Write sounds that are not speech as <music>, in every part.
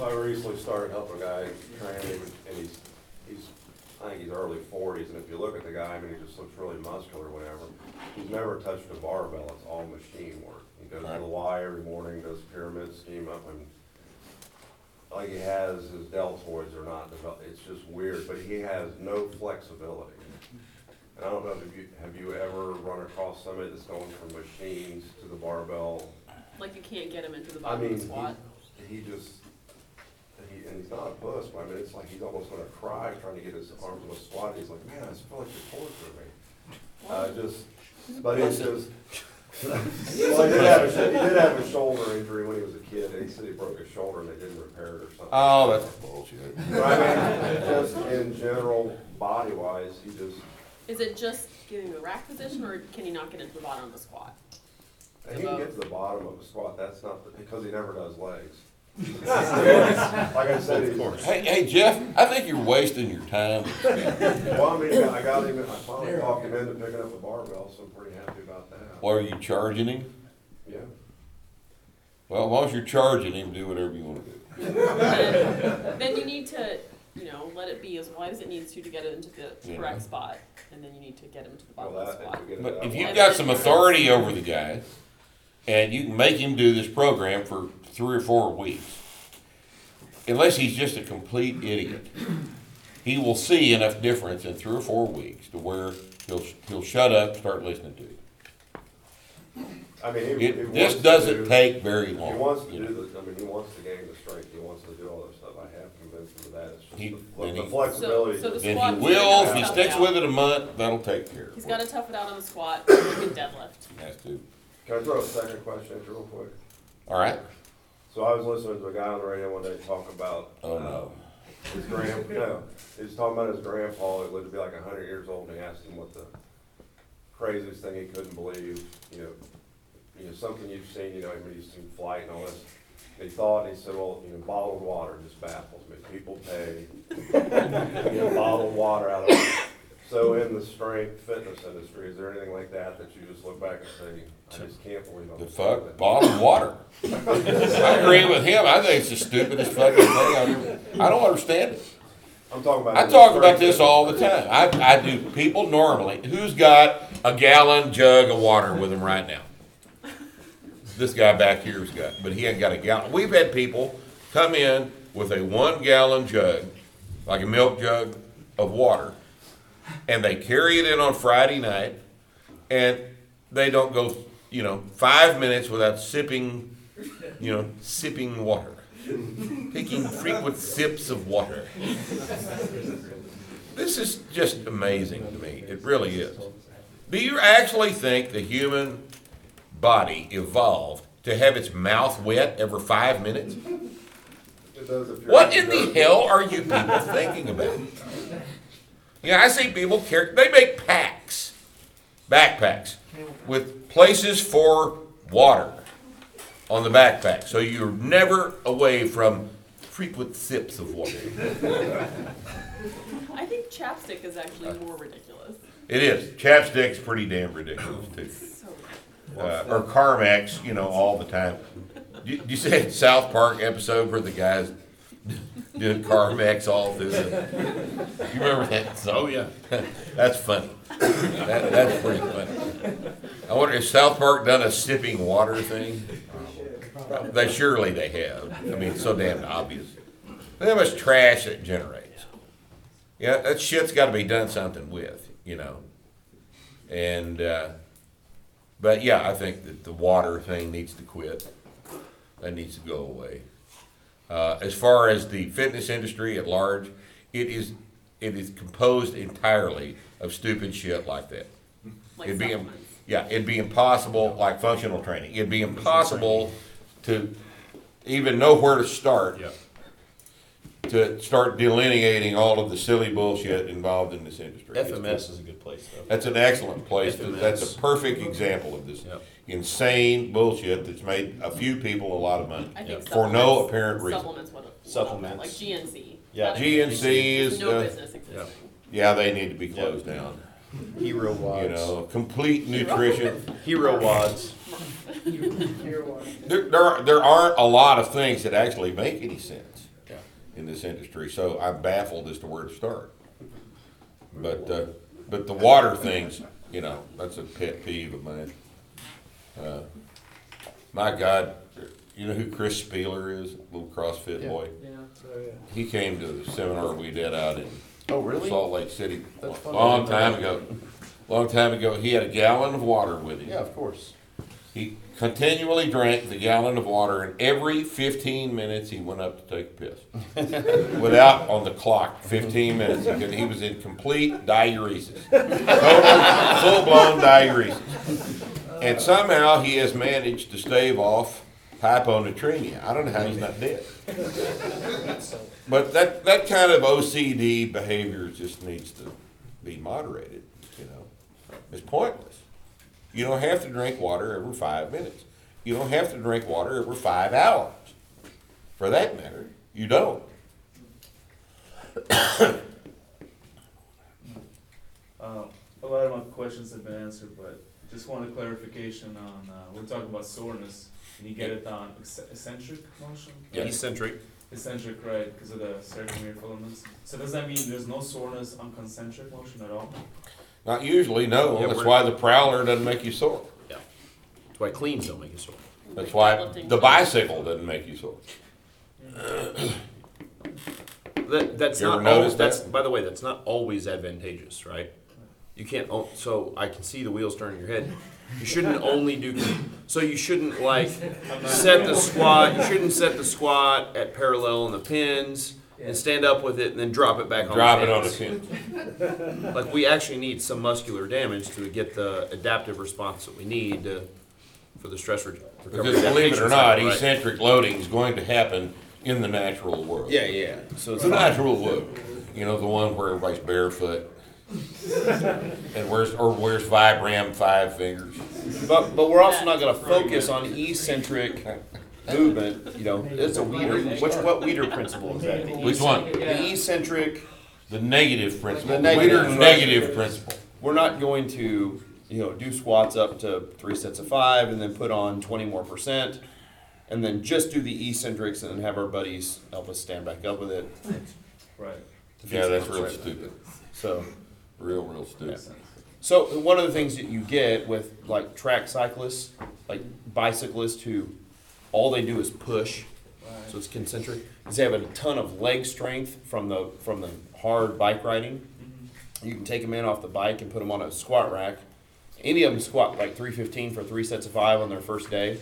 So I recently started helping a guy train, and he's, he's, I think he's early forties, and if you look at the guy, I mean, he just looks really muscular or whatever. He's never touched a barbell, it's all machine work. He goes to the Y every morning, does pyramid scheme up, and like he has, his deltoids are not developed, it's just weird, but he has no flexibility. And I don't know if you, have you ever run across somebody that's going from machines to the barbell Like you can't get him into the I bottom of mean, the squat. he, he just, he, and he's not a puss, but I mean, it's like he's almost gonna cry trying to get his arms in a squat. He's like, man, I just feel like you're pulling torturing me. Uh, just, but it's just. <laughs> Well, he did have a, he did have a shoulder injury when he was a kid. He said he broke his shoulder and they didn't repair it or something. Oh, that's bullshit. But I mean, just in general, body wise, he just, Is it just getting the rack position or can he not get into the bottom of the squat? he can get to the bottom of a squat. That's not, the- because he never does legs. Like I said, he's. Hey, hey, Jeff, I think you're wasting your time. Well, I mean, I got him, I finally talked him into picking up a barbell, so I'm pretty happy about that. What are you charging him? Yeah. Well, as long as you're charging him, do whatever you wanna do. Then <laughs> then you need to, you know, let it be as wide as it needs to to get it into the Yeah. correct spot. And then you need to get him to the bottom Well, of the that, squat. if we get it But that if you've got some authority over the guy, and you can make him do this program for three or four weeks, unless he's just a complete idiot, he will see enough difference in three or four weeks to where he'll, he'll shut up, and start listening to you. I mean, he, he It, wants this to doesn't do- take very long. He wants to you know. do the, I mean, he wants to gain the strength, he wants to do all this stuff, I have convinced him of that, it's He- just the- then the he- flexibility. So- so the just- And squat- he will, if he sticks with it a month, that'll take care of it. He's gotta tough it out on the squat, so he deadlift. Has to. Can I throw a second question in real quick? All right? So I was listening to a guy on the radio one day talk about. Oh, uh, no. His grand, no, he was talking about his grandpa, who lived to be like a hundred years old, and he asked him what the craziest thing he couldn't believe, you know, you know, something you've seen, you know, mean, you've seen flight and all this. He thought, and he said, well, you know, bottled water just baffles me, people pay, to get bottled water out of it. So in the strength fitness industry, is there anything like that that you just look back and say, I just can't believe I'm. The fuck, bottled <laughs> water. I agree with him. I think it's the stupidest fucking thing I've ever, I don't understand it. I'm talking about. I talk about this all the time. I, I do, people normally, who's got a gallon jug of water with them right now? This guy back here's got, but he ain't got a gallon. We've had people come in with a one gallon jug, like a milk jug of water, and they carry it in on Friday night, and they don't go, you know, five minutes without sipping, you know, sipping water. Taking frequent sips of water. This is just amazing to me. It really is. Do you actually think the human body evolved to have its mouth wet every five minutes? What in the hell are you people thinking about? Yeah, I see people carry, they make packs, backpacks, with places for water on the backpack, so you're never away from frequent sips of water. I think chapstick is actually more ridiculous. It is. Chapstick's pretty damn ridiculous too. So, Uh, or Carmex, you know, all the time. Do you, do you see South Park episode where the guys <laughs> doing Carmex all through the? You remember that? Oh yeah. <laughs> That's funny. That, that's pretty funny. I wonder if South Park done a sipping water thing. They surely they have. I mean, it's so damn obvious. How much trash it generates. Yeah, that shit's got to be done something with, you know. And uh, but yeah, I think that the water thing needs to quit. That needs to go away. Uh, as far as the fitness industry at large, it is it is composed entirely of stupid shit like that. like It'd be, im- supplements. yeah, it'd be impossible, like functional training, it'd be impossible to even know where to start. To start delineating all of the silly bullshit involved in this industry. It's FMS is a good place though. that's an excellent place. to- That's a perfect example of this Yep. insane bullshit that's made a few people a lot of money I think for no supplements- apparent reason. Supplements would have. Supplements. Like GNC. Yeah. That GNC is is, No uh, business existing. Yeah, they need to be closed down. Hero You WODs. know, complete nutrition. Hero WODs. There, there, are- there aren't a lot of things that actually make any sense. in this industry, so I'm baffled as to where to start. But, uh, but the water things, you know, that's a pet peeve of mine. Uh, My God, you know who Chris Spealler is, little CrossFit boy? Yeah. He came to the seminar we did out in Oh, really? Salt Lake City, That's funny. long time ago. Long time ago, he had a gallon of water with him. Yeah, of course. He continually drank the gallon of water, and every 15 minutes he went up to take a piss. <laughs> Without on the clock, 15 minutes, because he was in complete diuresis, Total, full blown diuresis. And somehow he has managed to stave off hyponatremia. I don't know how he's not dead. <laughs> But that, that kind of OCD behavior just needs to be moderated, you know? It's pointless. You don't have to drink water every five minutes. You don't have to drink water every five hours. For that matter, you don't. <coughs> Uh, a lot of my questions have been answered, but just want a clarification on, uh, we're talking about soreness. Can you get it on ec- eccentric motion? Yeah. Eccentric. Eccentric, right, because of the sarcomere filaments. So does that mean there's no soreness on concentric motion at all? Not usually, no. Yeah, That's we're- why the prowler doesn't make you sore. That's why cleans don't make you sore. That's why the bicycle doesn't make you sore. That, that's You ever not, al- noticed that's, that? by the way, that's not always advantageous, right? You can't, o- so I can see the wheels turning in your head. You shouldn't only do, so you shouldn't like set the squat, you shouldn't set the squat at parallel in the pins and stand up with it and then drop it back on Drop the it on the pins. pin. Like, we actually need some muscular damage to get the adaptive response that we need to, for the stress re- recovery. Because believe it or adaptation not, cycle, right? eccentric loading is going to happen in the natural world. Yeah, yeah, so it's The fine. natural world, you know, the one where everybody's barefoot. And wears, or wears Vibram five fingers. But, but we're also not gonna focus on eccentric movement, you know, it's a Weider, which, what Weider principle is that? Which one? The eccentric, The negative principle. The negative, Weider's right. negative principle. we're not going to, you know, do squats up to three sets of five and then put on twenty more percent. And then just do the eccentrics and then have our buddies help us stand back up with it. Right. Yeah, that's really stupid. So, Real, real stupid. so one of the things that you get with like track cyclists, like bicyclists who, all they do is push, so it's concentric, is they have a ton of leg strength from the, from the hard bike riding. Mm-hmm. You can take them in off the bike and put them on a squat rack. Any of them squat like three fifteen for three sets of five on their first day,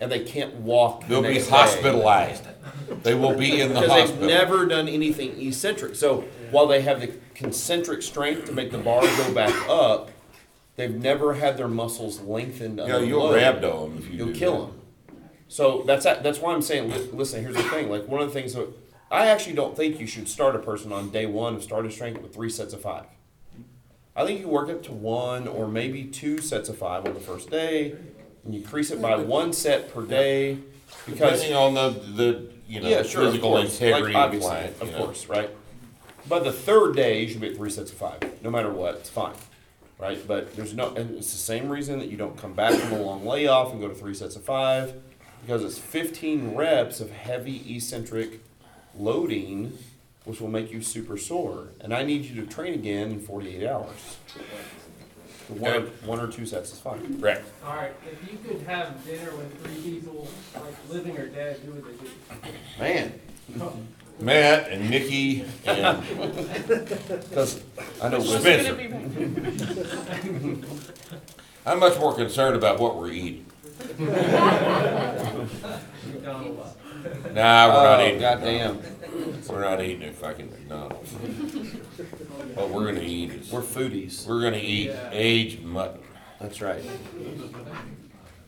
and they can't walk. the They'll be next day hospitalized. They will be in the because they've hospital. never done anything eccentric. So while they have the concentric strength to make the bar go back up, they've never had their muscles lengthened. Yeah, under you'll load. rhabdo them if you do You'll kill that. them. So that's that's why I'm saying. li- Listen, here's the thing. Like one of the things that I actually don't think you should start a person on day one of starting strength with three sets of five. I think you work up to one or maybe two sets of five on the first day, and you increase it by one set per day. Because Depending on the, the, you know, yeah, sure, of physical course. integrity like, of the obviously, client. of know. course, right? By the third day, you should be at three sets of five, no matter what. It's fine, right? But there's no, and it's the same reason that you don't come back from a long layoff and go to three sets of five, because it's 15 reps of heavy eccentric loading, which will make you super sore. And I need you to train again in 48 hours. One, or, one or two sets is fine. Right. All right, if you could have dinner with three people, like living or dead, who would they be? Man, <laughs> Matt and Nikki and <laughs> because I know Who's Spencer. gonna be- I'm much more concerned about what we're eating. <laughs> McDonald's. Nah, we're not Oh, eating. goddamn. We're not eating at fucking McDonald's. <laughs> What we're gonna eat is, We're foodies. we're gonna eat Yeah. aged mutton, That's right.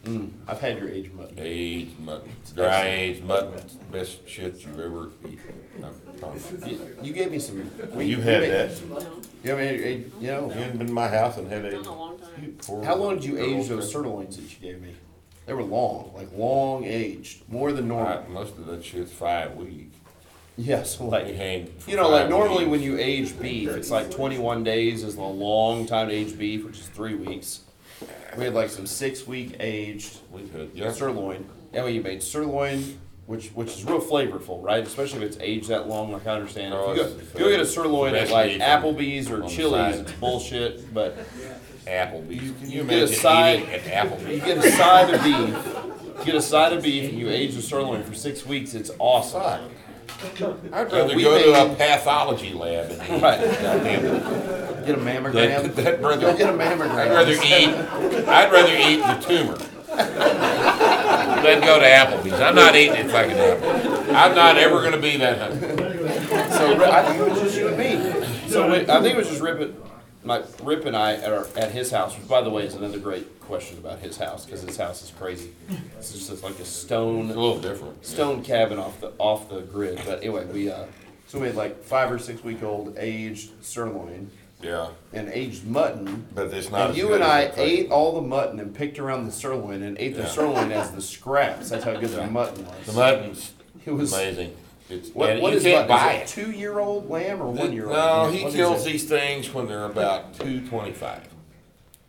Mm, I've had your aged mutton. aged mutton, dry aged mutton, best shit you've ever eaten. I'm telling you. You, you gave me some. we- You we had made- that. No, You, have any- you You know, hadn't been to my house and had not a. a long time. poor how long did you age those friend. sirloins that you gave me? They were long, like long aged, more than normal. Uh, Most of that shit's five weeks. They like, hang for you know, like five normally weeks. when you age beef, it's like 21 days is a long time to age beef, which is three weeks. We had like some six week aged We could, yeah. sirloin. And we made sirloin which which is real flavorful, right? Especially if it's aged that long. Like I understand, if you go, if you go get a sirloin at like Applebee's or Chili's, it's bullshit. But Applebee's. Can you get a imagine side- eating at Applebee's? you get a side of beef, you get a side of beef, and you age the sirloin for six weeks. It's awesome. I'd rather we go to a made- pathology lab and eat. Right. Goddamn. Get a mammogram. That, that brother, Go get a mammogram. I'd rather eat, I'd rather eat the tumor than go to Applebee's. I'm not eating at fucking Applebee's. I'm not ever gonna be that hungry. So I think it was just you and me. So we, I think it was just Rip, and- like Rip and I at, our, at his house, which by the way is another great question about his house because his house is crazy. It's just like a stone a little different. stone cabin off the off the grid. But anyway, we uh, so we had like five or six week old aged sirloin Yeah, and aged mutton. but it's not. And as you good and as I it tastes. ate all the mutton and picked around the sirloin and ate the Yeah. sirloin as the scraps. That's how good the mutton was. The mutton's It was amazing. It's, What, and what you is can't buy Is it. two year old lamb or one year old? No, he kills these things when they're about <laughs> two twenty-five.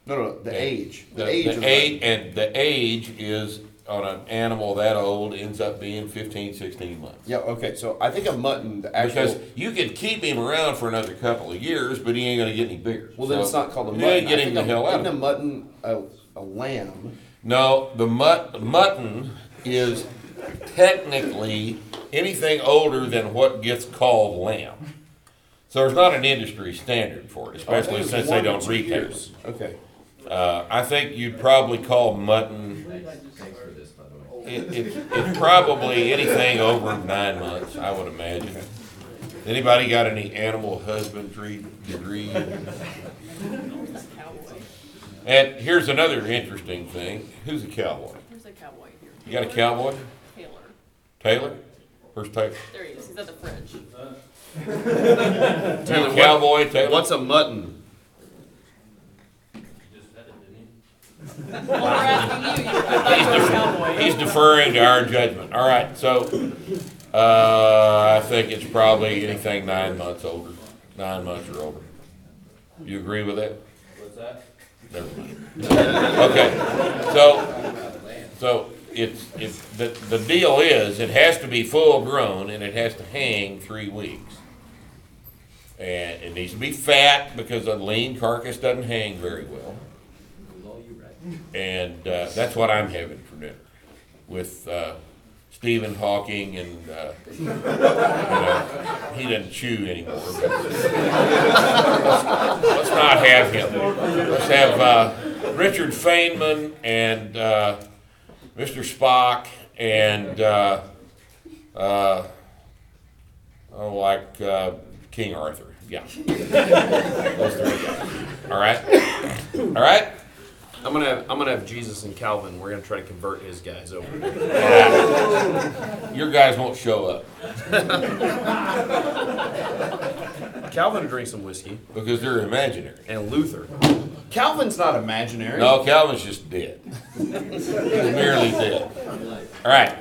No, no, the age. The, age the of the age, and the age is on an animal that old ends up being 15, 16 months. Yeah, okay, so I think a mutton, the actual. Because you could keep him around for another couple of years, but he ain't gonna get any bigger. well, then So it's not called a you mutton. ain't get I him think the a- hell out Isn't a it. mutton a, a lamb? No, the mut, mutton is technically anything older than what gets called lamb. So there's not an industry standard for it, especially since they don't two retail. years. Okay. Uh, I think you'd probably call mutton. It, it, it's probably anything over nine months, I would imagine. Anybody got any animal husbandry degree? Cowboy. And here's another interesting thing. Who's a cowboy? There's a cowboy here. You got a cowboy? Taylor. Taylor? Where's Taylor? There he is. He's at the fridge. <laughs> Taylor, You what- cowboy, Taylor? What's a mutton? Well, we're asking you. You <laughs> I thought you were a cowboy. He's deferring to our judgment. All right, so, uh, I think it's probably anything nine months older, nine months or older. You agree with that? What's that? Never mind. Okay, so, so it's, the, the deal is, it has to be full grown and it has to hang three weeks. And it needs to be fat because a lean carcass doesn't hang very well. And uh, that's what I'm having for dinner with uh, Stephen Hawking and, uh, you know, he doesn't chew anymore. But let's not have him. Let's have uh, Richard Feynman and uh, Mr. Spock and, uh, uh, oh, like uh, King Arthur. Yeah. Those three guys. All right? All right? I'm gonna have, I'm gonna have Jesus and Calvin. We're gonna try to convert his guys over. Your guys won't show up Calvin drinks some whiskey because they're imaginary. and Luther. Calvin's not imaginary. No, Calvin's just dead. He's merely dead. All right.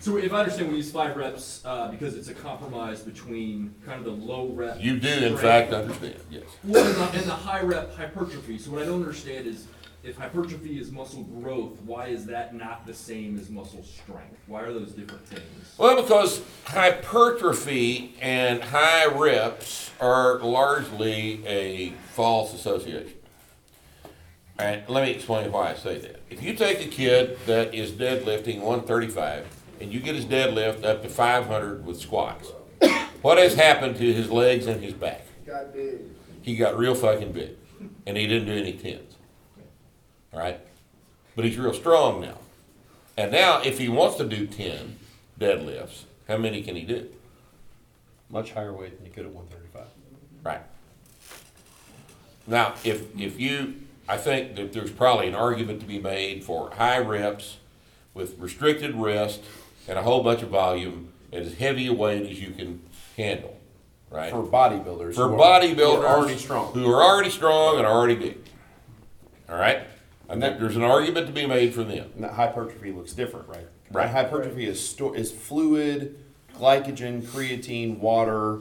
So if I understand, we use five reps uh, because it's a compromise between kind of the low rep. You do, in strength fact, understand. Yes. Well, and the, and the high rep hypertrophy. So what I don't understand is if hypertrophy is muscle growth, why is that not the same as muscle strength? Why are those different things? Well, because hypertrophy and high reps are largely a false association. And let me explain why I say that. If you take a kid that is deadlifting 135 and you get his deadlift up to 500 with squats, what has happened to his legs and his back? Got big. He got real fucking big, and he didn't do any tens. All right, but he's real strong now. And now, if he wants to do ten deadlifts, how many can he do? Much higher weight than he could at 135. Right. Now, if if you, I think that there's probably an argument to be made for high reps with restricted rest and a whole bunch of volume at as heavy a weight as you can handle. Right. For bodybuilders. for who are- who bodybuilders are already strong. who are already strong and already big. All right, And think there's an argument to be made for them. And that hypertrophy looks different, right? Right. Hypertrophy is sto- is fluid, glycogen, creatine, water,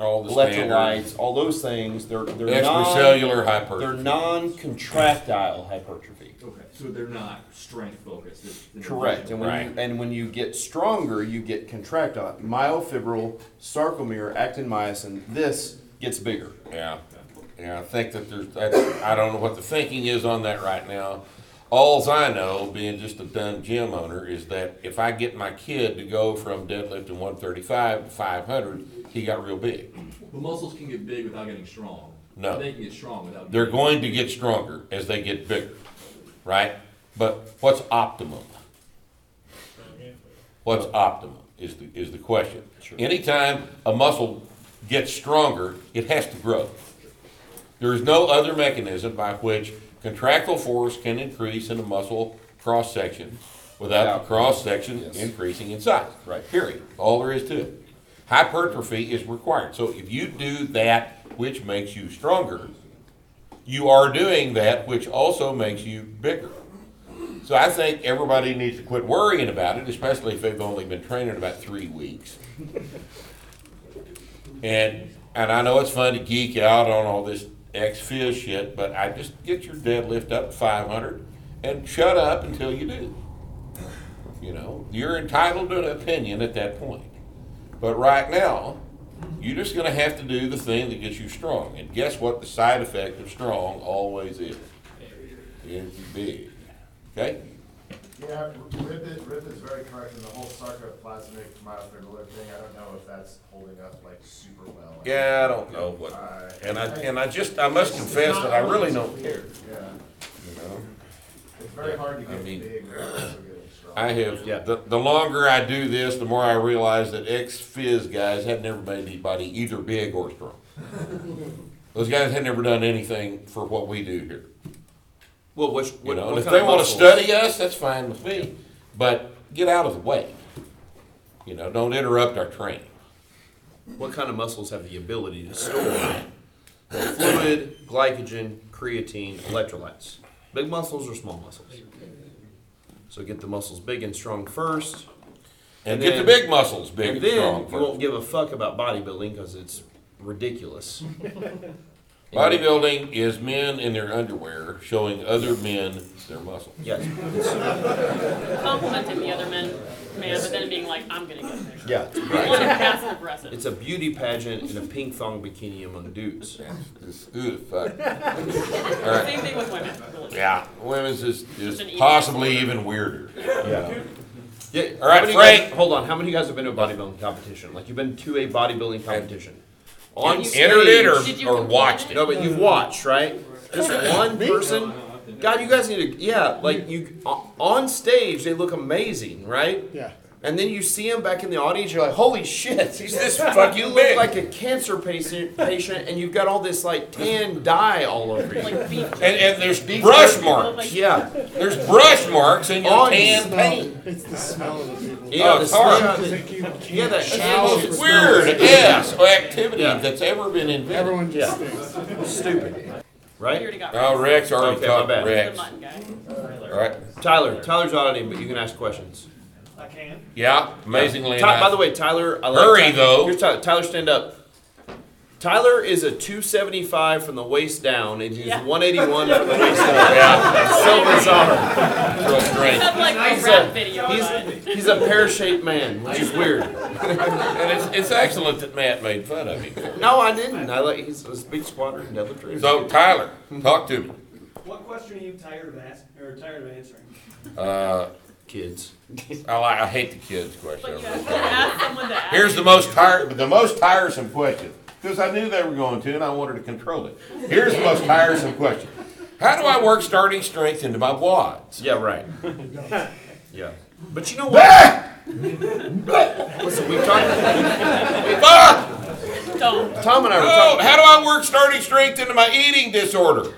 All the standard electrolytes, all those things, they're, they're non, extracellular they're hypertrophy. non-contractile hypertrophy. Okay, so they're not strength focused. it's- it's- Correct, and when you, and when you get stronger, you get contractile. Myofibril, sarcomere, actin-myosin, this gets bigger. Yeah, yeah, I think that there's, that's, I don't know what the thinking is on that right now. Alls I know, being just a dumb gym owner, is that if I get my kid to go from deadlifting one thirty-five to five hundred, he got real big. The muscles can get big without getting strong. No. They can get strong without. They're getting- going to get stronger as they get bigger, right? But what's optimum? What's optimum is the, is the question. Anytime a muscle gets stronger, it has to grow. There is no other mechanism by which contractile force can increase in a muscle cross-section without the cross-section Yes. increasing in size. Right. Period. All there is to it. Hypertrophy is required. So if you do that which makes you stronger, you are doing that which also makes you bigger. So I think everybody needs to quit worrying about it, especially if they've only been training about three weeks. And and I know it's fun to geek out on all this ex phys shit, but I just get your deadlift up 500 and shut up until you do. You know, you're entitled to an opinion at that point. But right now, you're just going to have to do the thing that gets you strong. And guess what? The side effect of strong always is. It's big. Okay? Yeah, Rip is, Rip is very correct in the whole sarcoplasmic myofibrillary thing. I don't know if that's holding up like super well. Yeah, I don't know what. Uh, And I and I just I must confess that I really don't care. Yeah, You know, it's very hard to I get mean, big without also getting strong. I have Yeah. the, the longer I do this, the more I realize that ex phys guys have never made anybody either big or strong. <laughs> Those guys have never done anything for what we do here. Well, which, You what, know, what and if kind they of want to muscles? study us, that's fine with me. But get out of the way. You know, don't interrupt our training. What kind of muscles have the ability to store <coughs> fluid, glycogen, creatine, electrolytes? Big muscles or small muscles? So get the muscles big and strong first, And, And get the then- big muscles big and and, then strong you won't first. give a fuck about bodybuilding because it's ridiculous. <laughs> Bodybuilding is men in their underwear showing other men their muscles. Yes. Complimenting the other men, man, but then being like, I'm gonna get a picture. Yeah. One passive aggressive. It's a beauty pageant in a pink thong bikini among dudes. It's, who the fuck? <laughs> All right. Same thing with women, really. Yeah, women's is, is an eating possibly disorder. even weirder. Yeah. Yeah. All right, how many Frank. Guys, hold on. How many of you guys have been to a bodybuilding competition? Like you've been to a bodybuilding competition? On you- stage. Entered it or, Did you or compete watched it? No, but you've watched, right? Just <laughs> one person. God, you guys need to. Yeah, like you on stage, they look amazing, right? Yeah. And then you see him back in the audience, you're like, holy shit, He's this fucking you look <laughs> big. like a cancer patient, patient, and you've got all this like tan dye all over you. Like beef. And, and there's brush marks. Like- Yeah, There's brush marks in your On tan paint. It's the smell of the people. yeah, Oh, the it's hard. smell- yeah, that It's the cow shit most smells. weird ass activity Yeah. that's ever been invented. Everyone Yeah. just stinks. Stupid, You right? already got Oh, Rex already Okay, my talked to bad. the Rex. mutton guy. All right. Tyler, Tyler's auditing, but you can ask questions. I can. Yeah, amazingly Ty- enough. by the way, Tyler, I like Hurry, Tyler. though. Here's Tyler. Tyler, stand up. Tyler is a 275 from the waist down, and he's Yeah. 181 from the waist <laughs> up. yeah, So bizarre. real strange. That's like a He's rap a, video. he's, he's a pear-shaped man, which is weird. <laughs> And it's, it's excellent that Matt made fun of him. No, I didn't. I like he's a big squatter and tree So Tyler, talk to me. What question are you tired of asking, or tired of answering? Uh, kids. <laughs> I like, I hate the kids question. But you have to ask someone to ask. Here's the most tire, the most tiresome question, because I knew they were going to, and I wanted to control it. Here's the most tiresome question: How do I work starting strength into my WODs? Yeah, right. <laughs> Yeah. But you know <laughs> what? Listen, we've talked. Fuck! Don't. Tom and I were Oh, talking. how do I work starting strength into my eating disorder?